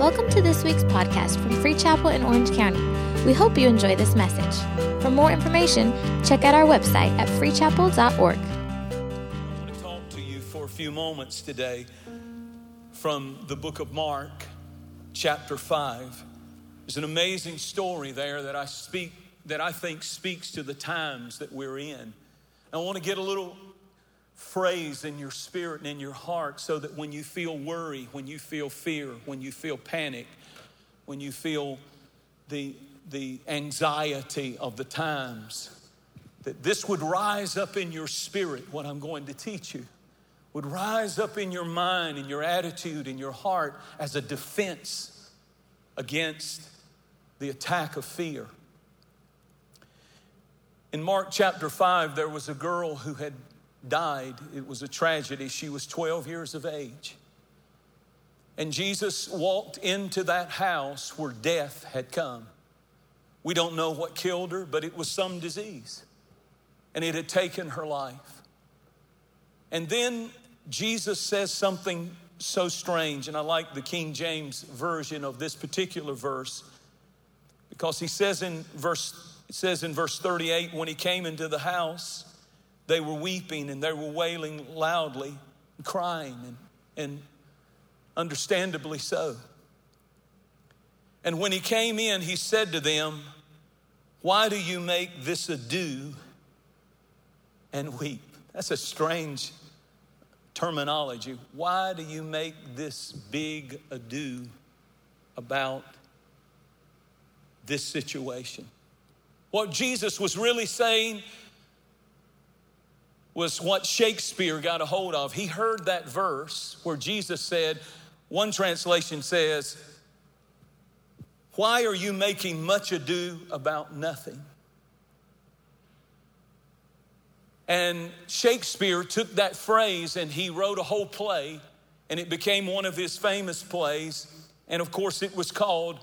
Welcome to this week's podcast from Free Chapel in Orange County. We hope you enjoy this message. For more information, check out our website at freechapel.org. I want to talk to you for a few moments today from the book of Mark, chapter 5. There's an amazing story there that I speak that I think speaks to the times that we're in. I want to get a little phrase in your spirit and in your heart so that when you feel worry, when you feel fear, when you feel panic, when you feel the, the anxiety of the times, that this would rise up in your spirit, what I'm going to teach you, would rise up in your mind and your attitude and your heart as a defense against the attack of fear. In Mark chapter 5, there was a girl who had died. It was a tragedy. She was 12 years of age. And Jesus walked into that house where death had come. We don't know what killed her, but it was some disease. And it had taken her life. And then Jesus says something so strange, and I like the King James version of this particular verse because he says in verse it says in verse 38 when he came into the house they were weeping and they were wailing loudly, crying, and, and understandably so. And when he came in, he said to them, Why do you make this ado and weep? That's a strange terminology. Why do you make this big ado about this situation? What Jesus was really saying was what Shakespeare got a hold of. He heard that verse where Jesus said, one translation says, Why are you making much ado about nothing? And Shakespeare took that phrase and he wrote a whole play, and it became one of his famous plays. And of course, it was called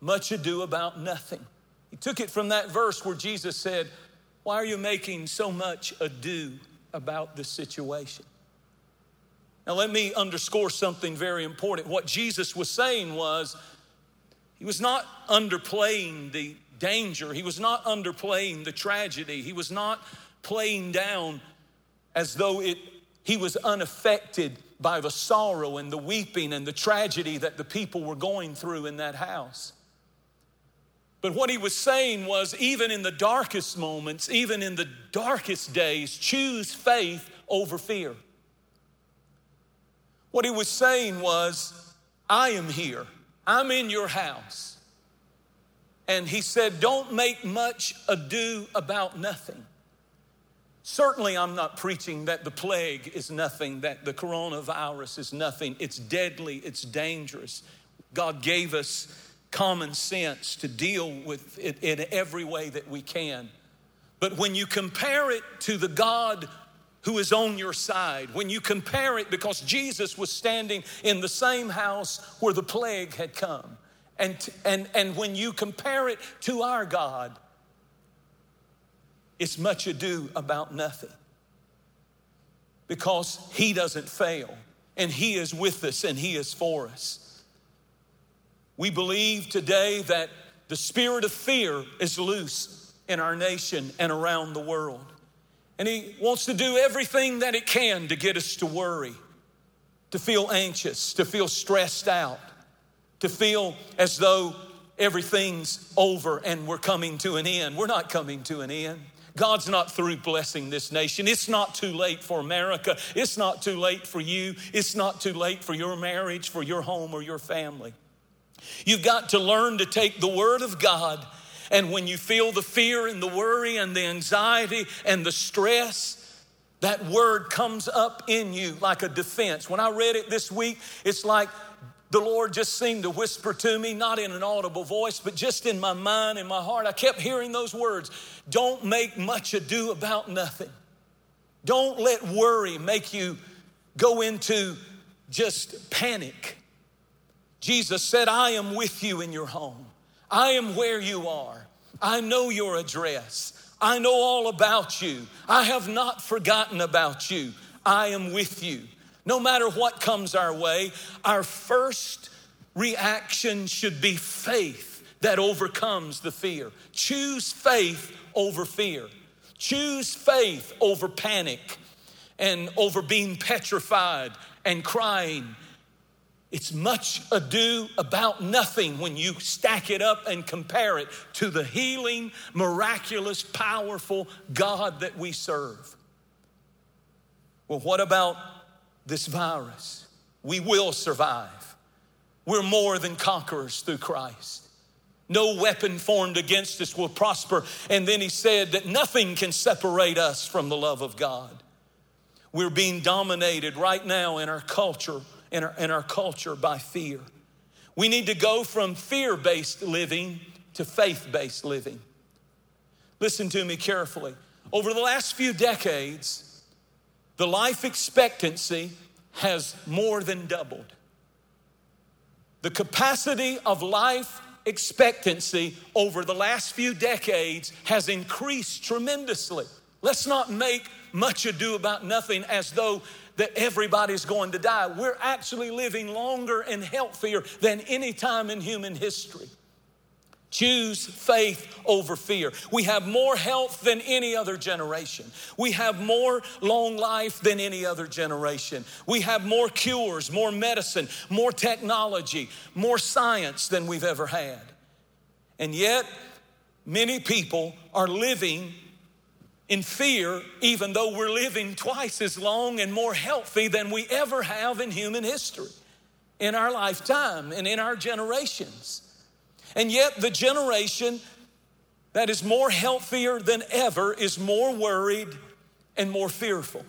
Much Ado About Nothing. He took it from that verse where Jesus said, why are you making so much ado about this situation? Now, let me underscore something very important. What Jesus was saying was, he was not underplaying the danger, he was not underplaying the tragedy, he was not playing down as though it, he was unaffected by the sorrow and the weeping and the tragedy that the people were going through in that house. But what he was saying was, even in the darkest moments, even in the darkest days, choose faith over fear. What he was saying was, I am here, I'm in your house. And he said, Don't make much ado about nothing. Certainly, I'm not preaching that the plague is nothing, that the coronavirus is nothing. It's deadly, it's dangerous. God gave us common sense to deal with it in every way that we can. But when you compare it to the God who is on your side, when you compare it, because Jesus was standing in the same house where the plague had come, and, and, and when you compare it to our God, it's much ado about nothing. Because He doesn't fail, and He is with us, and He is for us. We believe today that the spirit of fear is loose in our nation and around the world. And he wants to do everything that it can to get us to worry, to feel anxious, to feel stressed out, to feel as though everything's over and we're coming to an end. We're not coming to an end. God's not through blessing this nation. It's not too late for America. It's not too late for you. It's not too late for your marriage, for your home, or your family. You've got to learn to take the Word of God, and when you feel the fear and the worry and the anxiety and the stress, that word comes up in you like a defense. When I read it this week, it's like the Lord just seemed to whisper to me, not in an audible voice, but just in my mind and my heart. I kept hearing those words Don't make much ado about nothing. Don't let worry make you go into just panic. Jesus said, I am with you in your home. I am where you are. I know your address. I know all about you. I have not forgotten about you. I am with you. No matter what comes our way, our first reaction should be faith that overcomes the fear. Choose faith over fear. Choose faith over panic and over being petrified and crying. It's much ado about nothing when you stack it up and compare it to the healing, miraculous, powerful God that we serve. Well, what about this virus? We will survive. We're more than conquerors through Christ. No weapon formed against us will prosper. And then he said that nothing can separate us from the love of God. We're being dominated right now in our culture, in our, in our culture by fear. We need to go from fear based living to faith based living. Listen to me carefully. Over the last few decades, the life expectancy has more than doubled. The capacity of life expectancy over the last few decades has increased tremendously. Let's not make much ado about nothing as though that everybody's going to die. We're actually living longer and healthier than any time in human history. Choose faith over fear. We have more health than any other generation. We have more long life than any other generation. We have more cures, more medicine, more technology, more science than we've ever had. And yet, many people are living in fear, even though we're living twice as long and more healthy than we ever have in human history, in our lifetime and in our generations. And yet, the generation that is more healthier than ever is more worried and more fearful.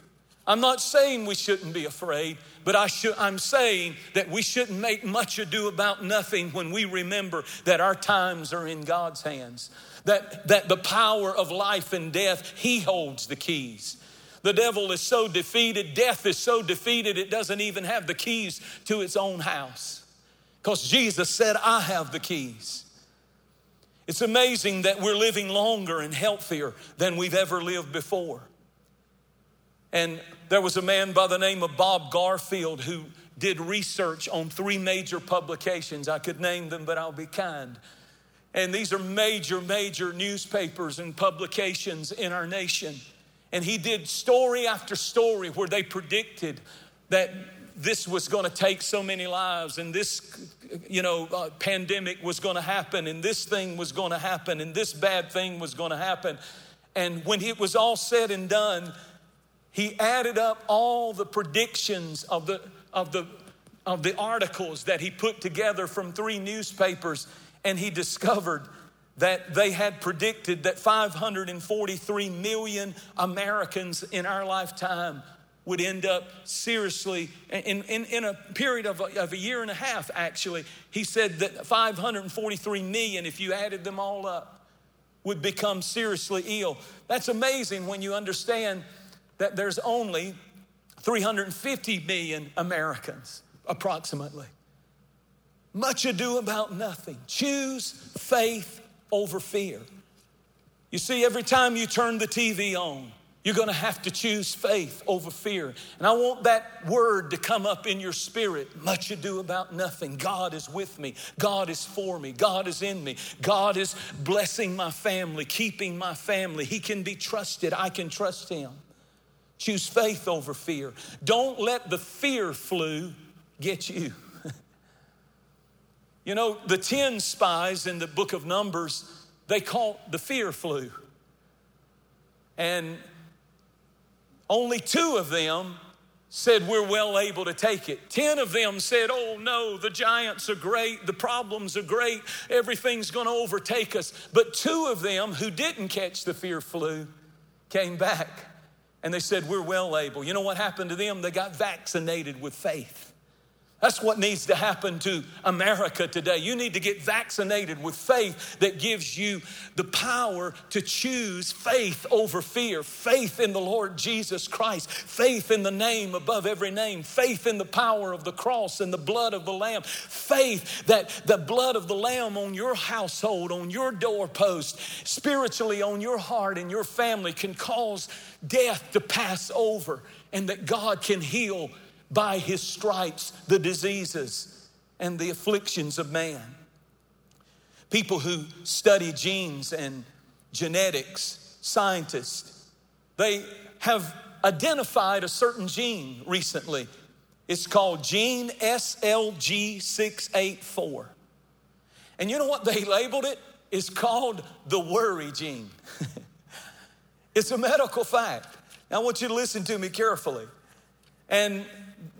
I'm not saying we shouldn't be afraid, but I I'm saying that we shouldn't make much ado about nothing when we remember that our times are in God's hands, that, that the power of life and death, He holds the keys. The devil is so defeated, death is so defeated, it doesn't even have the keys to its own house. Because Jesus said, I have the keys. It's amazing that we're living longer and healthier than we've ever lived before. And there was a man by the name of Bob Garfield who did research on three major publications. I could name them, but I'll be kind. And these are major, major newspapers and publications in our nation. And he did story after story where they predicted that this was going to take so many lives and this you know uh, pandemic was going to happen and this thing was going to happen and this bad thing was going to happen and when it was all said and done he added up all the predictions of the of the of the articles that he put together from three newspapers and he discovered that they had predicted that 543 million Americans in our lifetime would end up seriously in, in, in a period of a, of a year and a half actually he said that 543 million if you added them all up would become seriously ill. That's amazing when you understand that there's only 350 million americans approximately much ado about nothing choose faith over fear you see every time you turn the tv on you're to have to choose faith over fear. And I want that word to come up in your spirit. Much ado about nothing. God is with me. God is for me. God is in me. God is blessing my family, keeping my family. He can be trusted. I can trust Him. Choose faith over fear. Don't let the fear flu get you. You know, the 10 spies in the book of Numbers, they caught the fear flu. And only two of them said, We're well able to take it. Ten of them said, Oh no, the giants are great, the problems are great, everything's gonna overtake us. But two of them who didn't catch the fear flu came back and they said, We're well able. You know what happened to them? They got vaccinated with faith. That's what needs to happen to America today. You need to get vaccinated with faith that gives you the power to choose faith over fear, faith in the Lord Jesus Christ, faith in the name above every name, faith in the power of the cross and the blood of the Lamb, faith that the blood of the Lamb on your household, on your doorpost, spiritually on your heart and your family can cause death to pass over and that God can heal by his stripes the diseases and the afflictions of man. People who study genes and genetics, scientists, they have identified a certain gene recently. It's called gene SLG684. And you know what they labeled it? It's called the worry gene. it's a medical fact. Now, I want you to listen to me carefully. And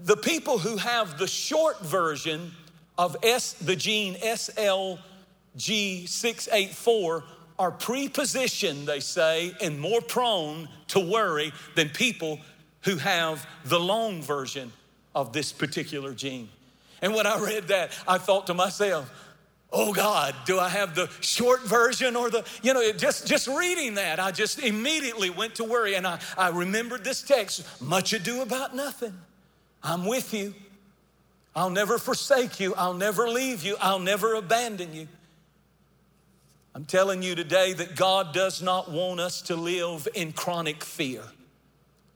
the people who have the short version of S, the gene SLG684 are prepositioned, they say, and more prone to worry than people who have the long version of this particular gene. And when I read that, I thought to myself, oh God, do I have the short version or the, you know, just, just reading that, I just immediately went to worry. And I, I remembered this text much ado about nothing. I'm with you. I'll never forsake you. I'll never leave you. I'll never abandon you. I'm telling you today that God does not want us to live in chronic fear.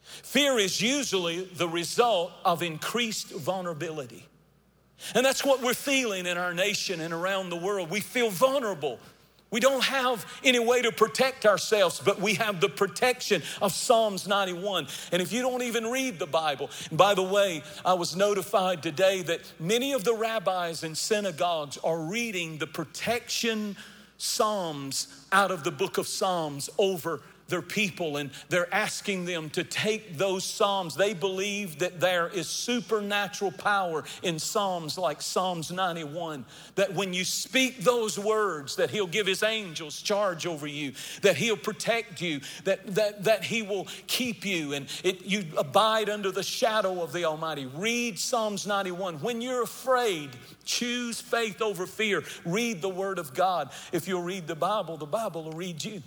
Fear is usually the result of increased vulnerability. And that's what we're feeling in our nation and around the world. We feel vulnerable. We don't have any way to protect ourselves, but we have the protection of Psalms 91. And if you don't even read the Bible, by the way, I was notified today that many of the rabbis and synagogues are reading the protection Psalms out of the book of Psalms over their people and they're asking them to take those Psalms. They believe that there is supernatural power in Psalms like Psalms 91. That when you speak those words, that He'll give His angels charge over you, that He'll protect you, that, that, that He will keep you, and it, you abide under the shadow of the Almighty. Read Psalms 91. When you're afraid, choose faith over fear. Read the Word of God. If you'll read the Bible, the Bible will read you.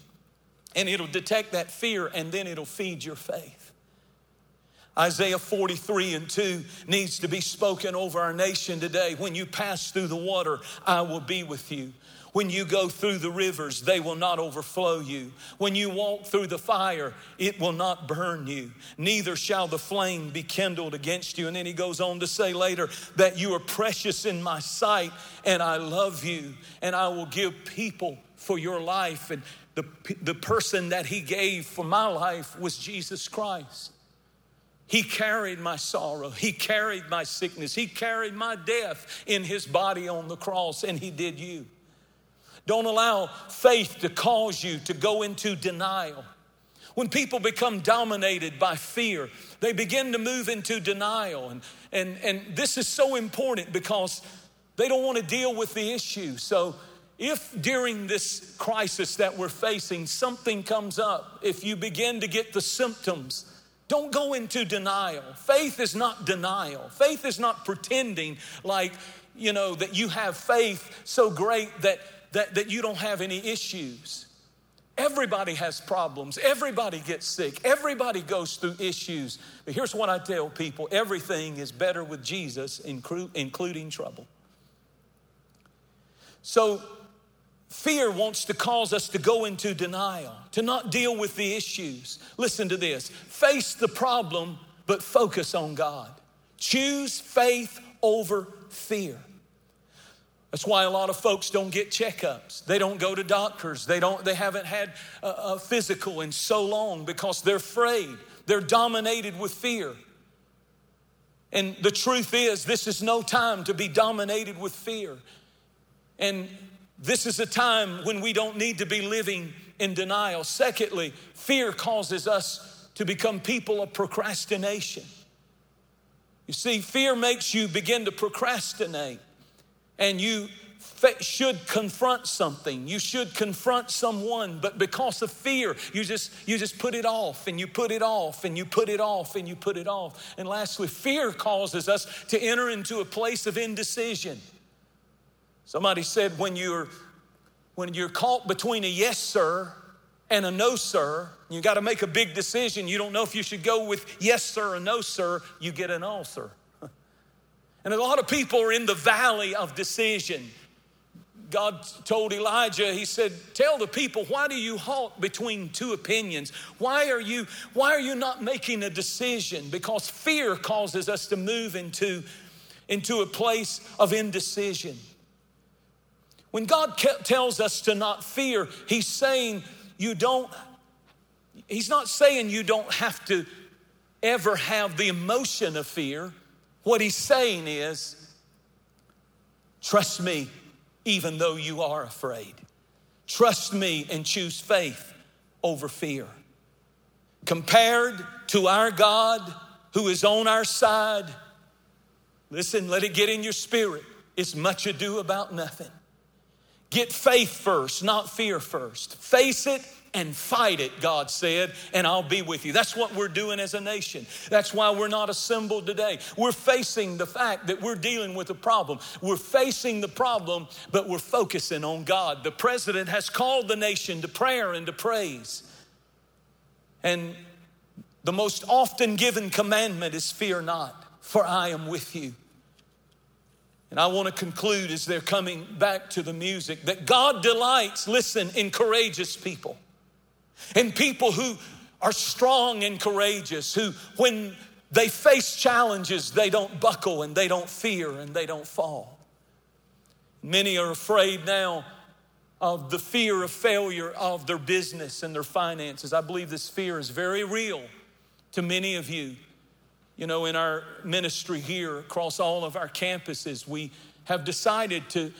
And it'll detect that fear and then it'll feed your faith. Isaiah 43 and 2 needs to be spoken over our nation today. When you pass through the water, I will be with you. When you go through the rivers, they will not overflow you. When you walk through the fire, it will not burn you. Neither shall the flame be kindled against you. And then he goes on to say later that you are precious in my sight and I love you and I will give people for your life. And the, the person that he gave for my life was Jesus Christ. He carried my sorrow. He carried my sickness. He carried my death in his body on the cross, and he did you. Don't allow faith to cause you to go into denial. When people become dominated by fear, they begin to move into denial. And, and, and this is so important because they don't want to deal with the issue. So if during this crisis that we're facing something comes up, if you begin to get the symptoms, don't go into denial. Faith is not denial. Faith is not pretending like, you know, that you have faith so great that, that, that you don't have any issues. Everybody has problems. Everybody gets sick. Everybody goes through issues. But here's what I tell people everything is better with Jesus, including trouble. So Fear wants to cause us to go into denial, to not deal with the issues. Listen to this face the problem, but focus on God. Choose faith over fear. That's why a lot of folks don't get checkups. They don't go to doctors. They don't they haven't had a, a physical in so long because they're afraid. They're dominated with fear. And the truth is this is no time to be dominated with fear. And this is a time when we don't need to be living in denial. Secondly, fear causes us to become people of procrastination. You see, fear makes you begin to procrastinate, and you should confront something you should confront someone but because of fear you just you just put it off and you put it off and you put it off and you put it off and lastly fear causes us to enter into a place of indecision Somebody said when you're when you're caught between a yes sir and a no sir, you got to make a big decision. You don't know if you should go with yes sir or no sir, you get an ulcer. And a lot of people are in the valley of decision. God told Elijah, he said, "Tell the people, why do you halt between two opinions? Why are you why are you not making a decision? Because fear causes us to move into into a place of indecision. When God tells us to not fear, He's saying you don't, He's not saying you don't have to ever have the emotion of fear. What He's saying is, trust me even though you are afraid. Trust me and choose faith over fear. Compared to our God who is on our side, listen, let it get in your spirit. It's much ado about nothing. Get faith first, not fear first. Face it and fight it, God said, and I'll be with you. That's what we're doing as a nation. That's why we're not assembled today. We're facing the fact that we're dealing with a problem. We're facing the problem, but we're focusing on God. The president has called the nation to prayer and to praise. And the most often given commandment is fear not, for I am with you. And I want to conclude as they're coming back to the music that God delights, listen, in courageous people and people who are strong and courageous, who, when they face challenges, they don't buckle and they don't fear and they don't fall. Many are afraid now of the fear of failure of their business and their finances. I believe this fear is very real to many of you. You know, in our ministry here across all of our campuses, we have decided to,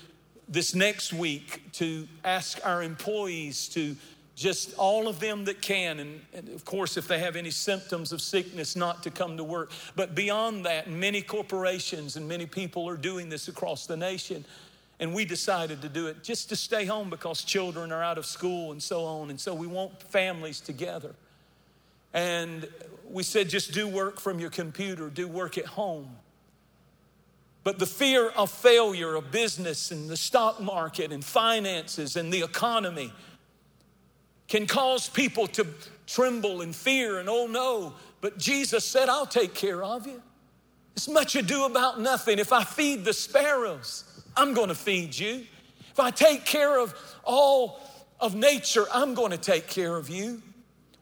this next week, to ask our employees to just all of them that can, and, and, of course, if they have any symptoms of sickness, not to come to work. But beyond that, many corporations and many people are doing this across the nation. And we decided to do it just to stay home because children are out of school and so on. And so we want families together. And we said, just do work from your computer, do work at home. But the fear of failure of business and the stock market and finances and the economy can cause people to tremble and fear and oh no. But Jesus said, I'll take care of you. It's much ado about nothing. If I feed the sparrows, I'm going to feed you. If I take care of all of nature, I'm going to take care of you.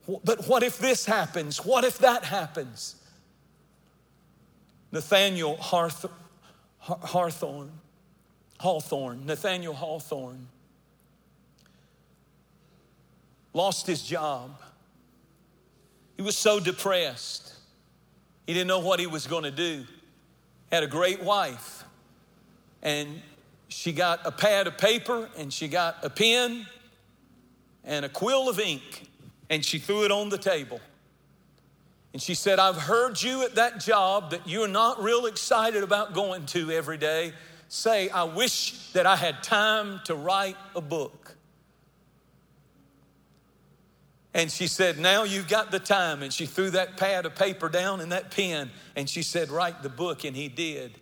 But what if this happens? What if that happens? Nathaniel Harth- Hawthorne, Hawthorne, Nathaniel Hawthorne lost his job. He was so depressed. He didn't know what he was going to do. Had a great wife, and she got a pad of paper and she got a pen and a quill of ink and she threw it on the table. And she said, I've heard you at that job that you're not real excited about going to every day say, I wish that I had time to write a book. And she said, Now you've got the time. And she threw that pad of paper down and that pen, and she said, Write the book. And he did.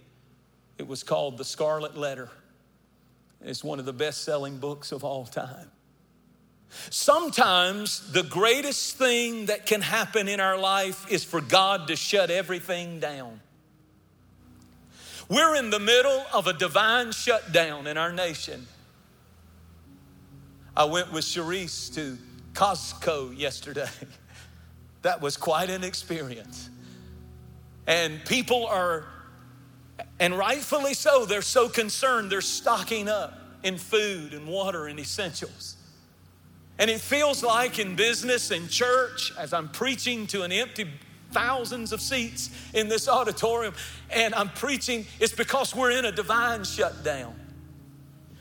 It was called The Scarlet Letter. It's one of the best selling books of all time. Sometimes the greatest thing that can happen in our life is for God to shut everything down. We're in the middle of a divine shutdown in our nation. I went with Cherise to Costco yesterday. That was quite an experience. And people are, and rightfully so, they're so concerned, they're stocking up in food and water and essentials. And it feels like in business and church, as I'm preaching to an empty thousands of seats in this auditorium, and I'm preaching, it's because we're in a divine shutdown.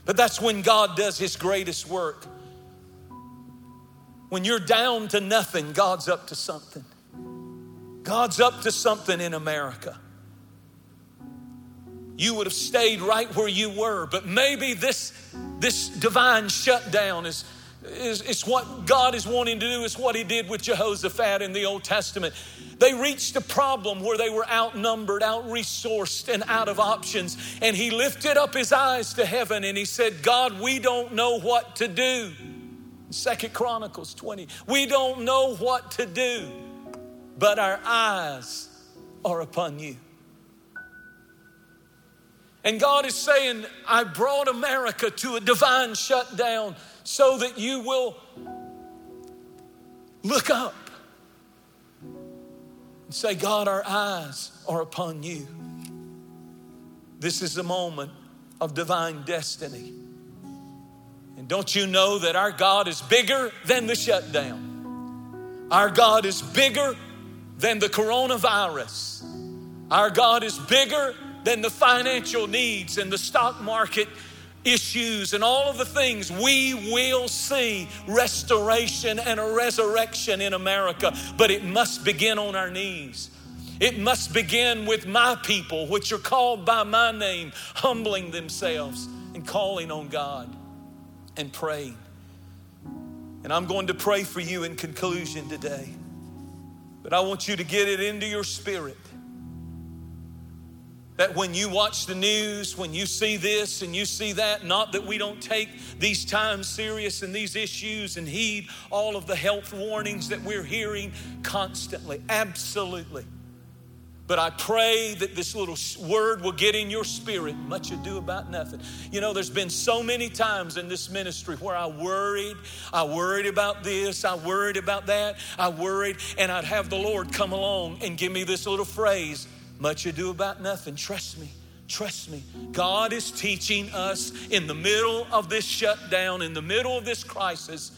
But that's when God does His greatest work. When you're down to nothing, God's up to something. God's up to something in America. You would have stayed right where you were, but maybe this, this divine shutdown is is, is what God is wanting to do, is what He did with Jehoshaphat in the Old Testament. They reached a problem where they were outnumbered, out resourced, and out of options. And he lifted up his eyes to heaven and he said, God, we don't know what to do. Second Chronicles 20. We don't know what to do, but our eyes are upon you. And God is saying, I brought America to a divine shutdown so that you will look up and say, God, our eyes are upon you. This is a moment of divine destiny. And don't you know that our God is bigger than the shutdown? Our God is bigger than the coronavirus. Our God is bigger than the financial needs and the stock market issues and all of the things, we will see restoration and a resurrection in America. But it must begin on our knees. It must begin with my people, which are called by my name, humbling themselves and calling on God and praying. And I'm going to pray for you in conclusion today. But I want you to get it into your spirit that when you watch the news, when you see this and you see that, not that we don't take these times serious and these issues and heed all of the health warnings that we're hearing constantly. Absolutely. But I pray that this little word will get in your spirit. Much ado about nothing. You know, there's been so many times in this ministry where I worried. I worried about this. I worried about that. I worried. And I'd have the Lord come along and give me this little phrase much ado about nothing. Trust me. Trust me. God is teaching us in the middle of this shutdown, in the middle of this crisis,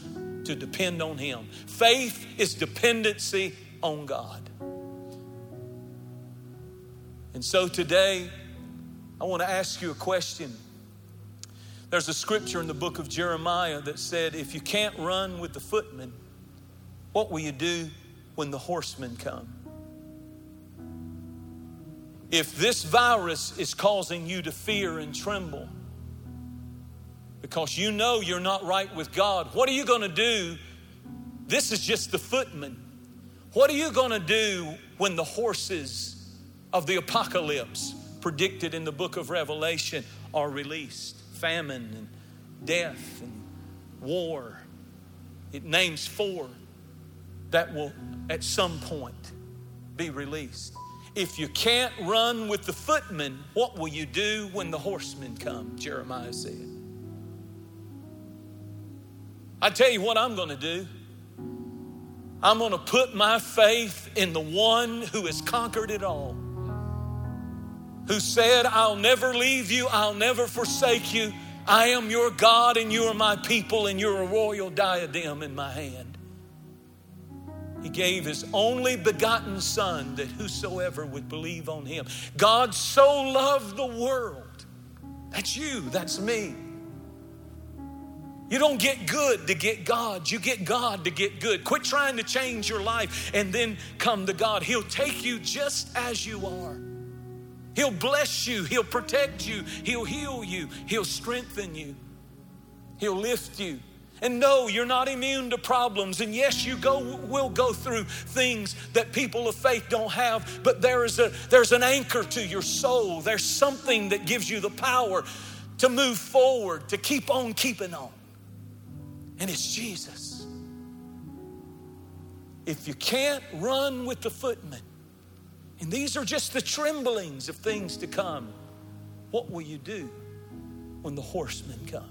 to depend on Him. Faith is dependency on God. And so today, I want to ask you a question. There's a scripture in the book of Jeremiah that said, If you can't run with the footmen, what will you do when the horsemen come? If this virus is causing you to fear and tremble because you know you're not right with God, what are you going to do? This is just the footman. What are you going to do when the horses of the apocalypse predicted in the book of Revelation are released? Famine and death and war. It names four that will at some point be released. If you can't run with the footmen, what will you do when the horsemen come? Jeremiah said. I tell you what I'm going to do. I'm going to put my faith in the one who has conquered it all. Who said, I'll never leave you, I'll never forsake you. I am your God and you are my people and you're a royal diadem in my hand. He gave his only begotten Son that whosoever would believe on him. God so loved the world. That's you, that's me. You don't get good to get God. You get God to get good. Quit trying to change your life and then come to God. He'll take you just as you are. He'll bless you. He'll protect you. He'll heal you. He'll strengthen you. He'll lift you. And no, you're not immune to problems. And yes, you go will go through things that people of faith don't have, but there is a there's an anchor to your soul. There's something that gives you the power to move forward, to keep on keeping on. And it's Jesus. If you can't run with the footmen, and these are just the tremblings of things to come, what will you do when the horsemen come?